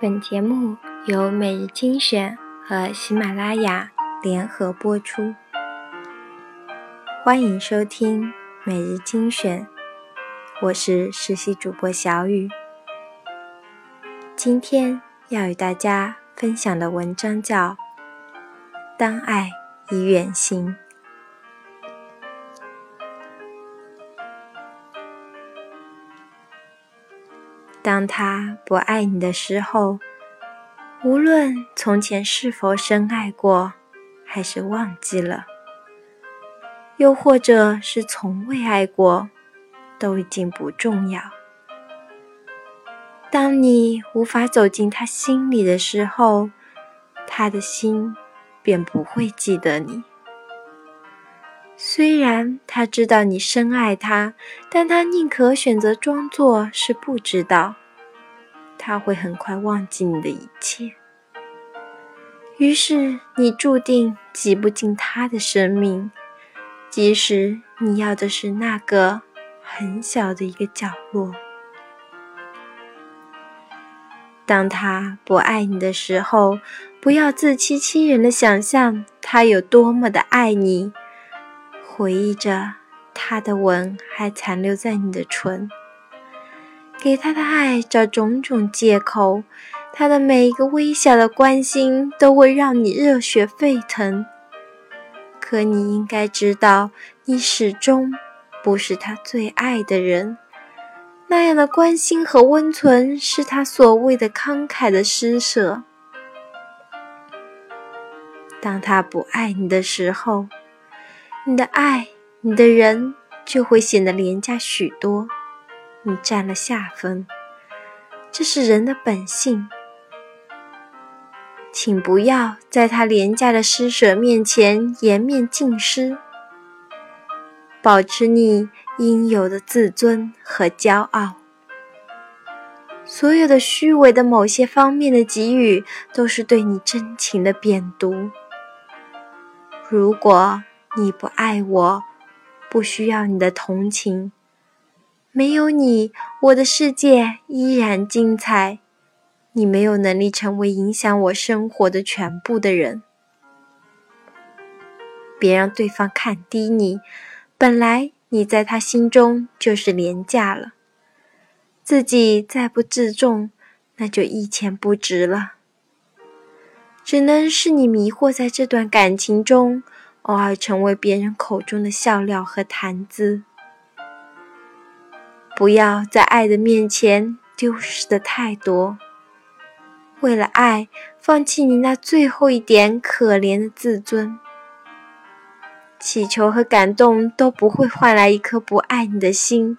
本节目由每日精选和喜马拉雅联合播出，欢迎收听每日精选。我是实习主播小雨，今天要与大家分享的文章叫《当爱已远行》。当他不爱你的时候，无论从前是否深爱过，还是忘记了，又或者是从未爱过，都已经不重要。当你无法走进他心里的时候，他的心便不会记得你。虽然他知道你深爱他，但他宁可选择装作是不知道。他会很快忘记你的一切，于是你注定挤不进他的生命，即使你要的是那个很小的一个角落。当他不爱你的时候，不要自欺欺人的想象他有多么的爱你。回忆着他的吻还残留在你的唇，给他的爱找种种借口，他的每一个微小的关心都会让你热血沸腾。可你应该知道，你始终不是他最爱的人。那样的关心和温存，是他所谓的慷慨的施舍。当他不爱你的时候，你的爱，你的人就会显得廉价许多，你占了下风，这是人的本性。请不要在他廉价的施舍面前颜面尽失，保持你应有的自尊和骄傲。所有的虚伪的某些方面的给予，都是对你真情的贬毒。如果。你不爱我，不需要你的同情。没有你，我的世界依然精彩。你没有能力成为影响我生活的全部的人。别让对方看低你，本来你在他心中就是廉价了。自己再不自重，那就一钱不值了。只能是你迷惑在这段感情中。偶尔成为别人口中的笑料和谈资，不要在爱的面前丢失的太多。为了爱，放弃你那最后一点可怜的自尊。祈求和感动都不会换来一颗不爱你的心。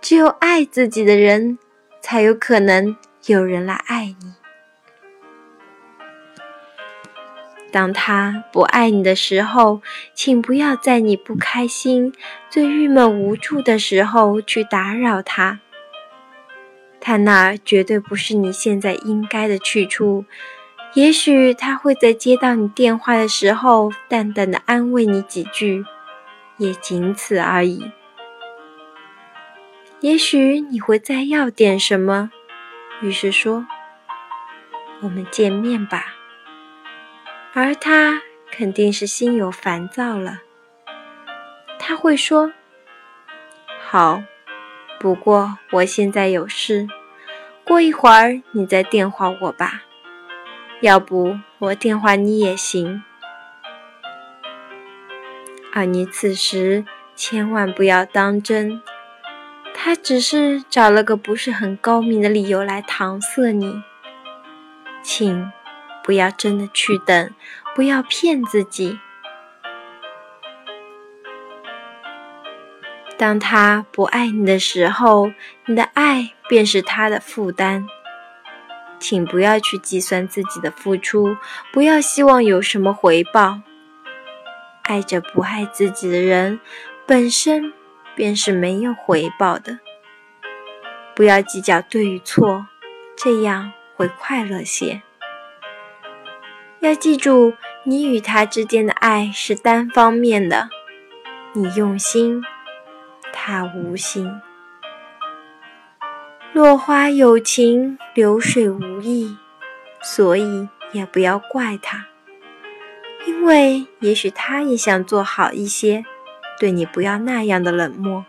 只有爱自己的人，才有可能有人来爱你。当他不爱你的时候，请不要在你不开心、最郁闷无助的时候去打扰他。他那儿绝对不是你现在应该的去处。也许他会在接到你电话的时候，淡淡的安慰你几句，也仅此而已。也许你会再要点什么，于是说：“我们见面吧。”而他肯定是心有烦躁了，他会说：“好，不过我现在有事，过一会儿你再电话我吧，要不我电话你也行。”而你此时千万不要当真，他只是找了个不是很高明的理由来搪塞你，请。不要真的去等，不要骗自己。当他不爱你的时候，你的爱便是他的负担。请不要去计算自己的付出，不要希望有什么回报。爱着不爱自己的人，本身便是没有回报的。不要计较对与错，这样会快乐些。要记住，你与他之间的爱是单方面的，你用心，他无心。落花有情，流水无意，所以也不要怪他，因为也许他也想做好一些，对你不要那样的冷漠。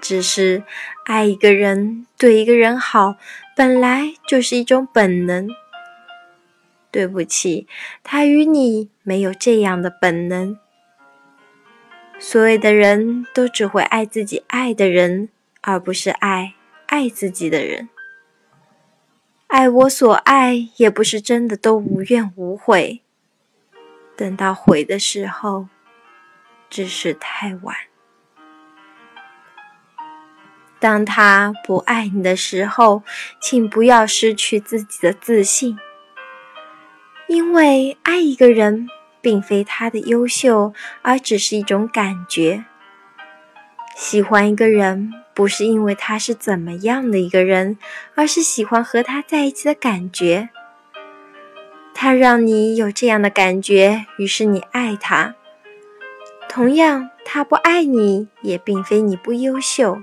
只是爱一个人，对一个人好，本来就是一种本能。对不起，他与你没有这样的本能。所有的人都只会爱自己爱的人。而不是爱爱自己的人，爱我所爱，也不是真的都无怨无悔。等到悔的时候，只是太晚。当他不爱你的时候，请不要失去自己的自信，因为爱一个人，并非他的优秀，而只是一种感觉。喜欢一个人。不是因为他是怎么样的一个人，而是喜欢和他在一起的感觉。他让你有这样的感觉，于是你爱他。同样，他不爱你，也并非你不优秀。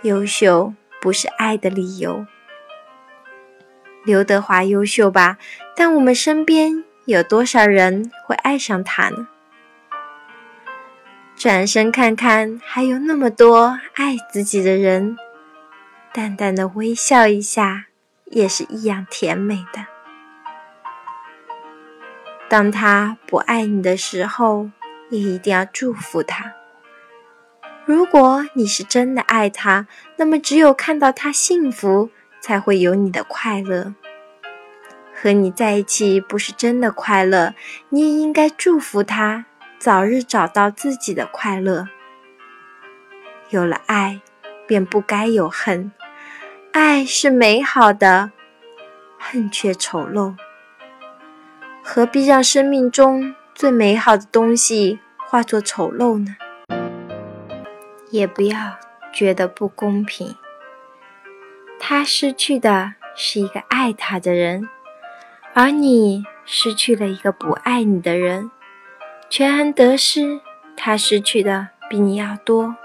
优秀不是爱的理由。刘德华优秀吧，但我们身边有多少人会爱上他呢？转身看看，还有那么多爱自己的人，淡淡的微笑一下，也是一样甜美的。当他不爱你的时候，也一定要祝福他。如果你是真的爱他，那么只有看到他幸福，才会有你的快乐。和你在一起不是真的快乐，你也应该祝福他。早日找到自己的快乐。有了爱，便不该有恨。爱是美好的，恨却丑陋。何必让生命中最美好的东西化作丑陋呢？也不要觉得不公平。他失去的是一个爱他的人，而你失去了一个不爱你的人。权衡得失，他失去的比你要多，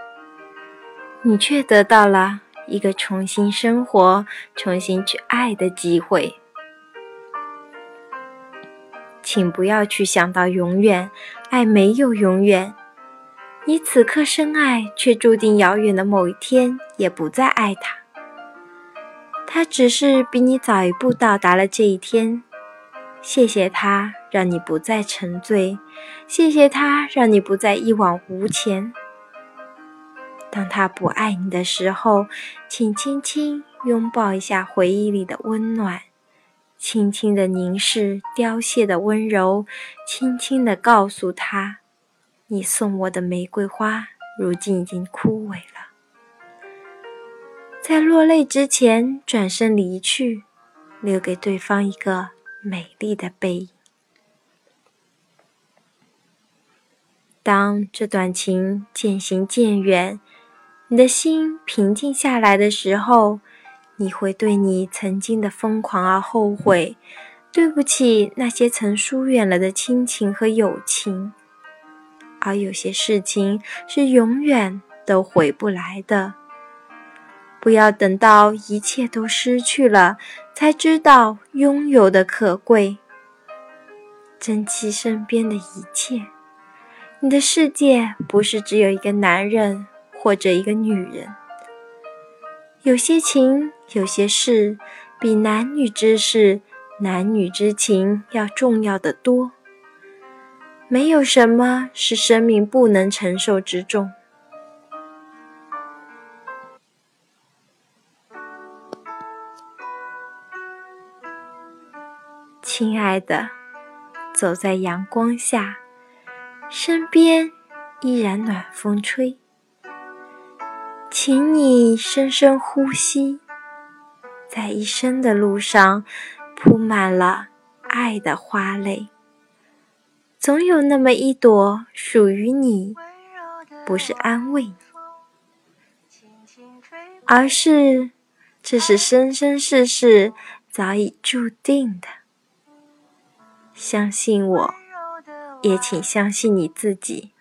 你却得到了一个重新生活、重新去爱的机会。请不要去想到永远，爱没有永远。你此刻深爱，却注定遥远的某一天也不再爱他。他只是比你早一步到达了这一天。谢谢他，让你不再沉醉；谢谢他，让你不再一往无前。当他不爱你的时候，请轻轻拥抱一下回忆里的温暖，轻轻地凝视凋谢的温柔，轻轻地告诉他：“你送我的玫瑰花，如今已经枯萎了。”在落泪之前，转身离去，留给对方一个。美丽的背影。当这段情渐行渐远，你的心平静下来的时候，你会对你曾经的疯狂而后悔。对不起，那些曾疏远了的亲情和友情。而有些事情是永远都回不来的。不要等到一切都失去了，才知道拥有的可贵。珍惜身边的一切。你的世界不是只有一个男人或者一个女人。有些情，有些事，比男女之事、男女之情要重要的多。没有什么是生命不能承受之重。亲爱的，走在阳光下，身边依然暖风吹。请你深深呼吸，在一生的路上铺满了爱的花蕾，总有那么一朵属于你，不是安慰你，而是这是生生世世早已注定的。相信我，也请相信你自己。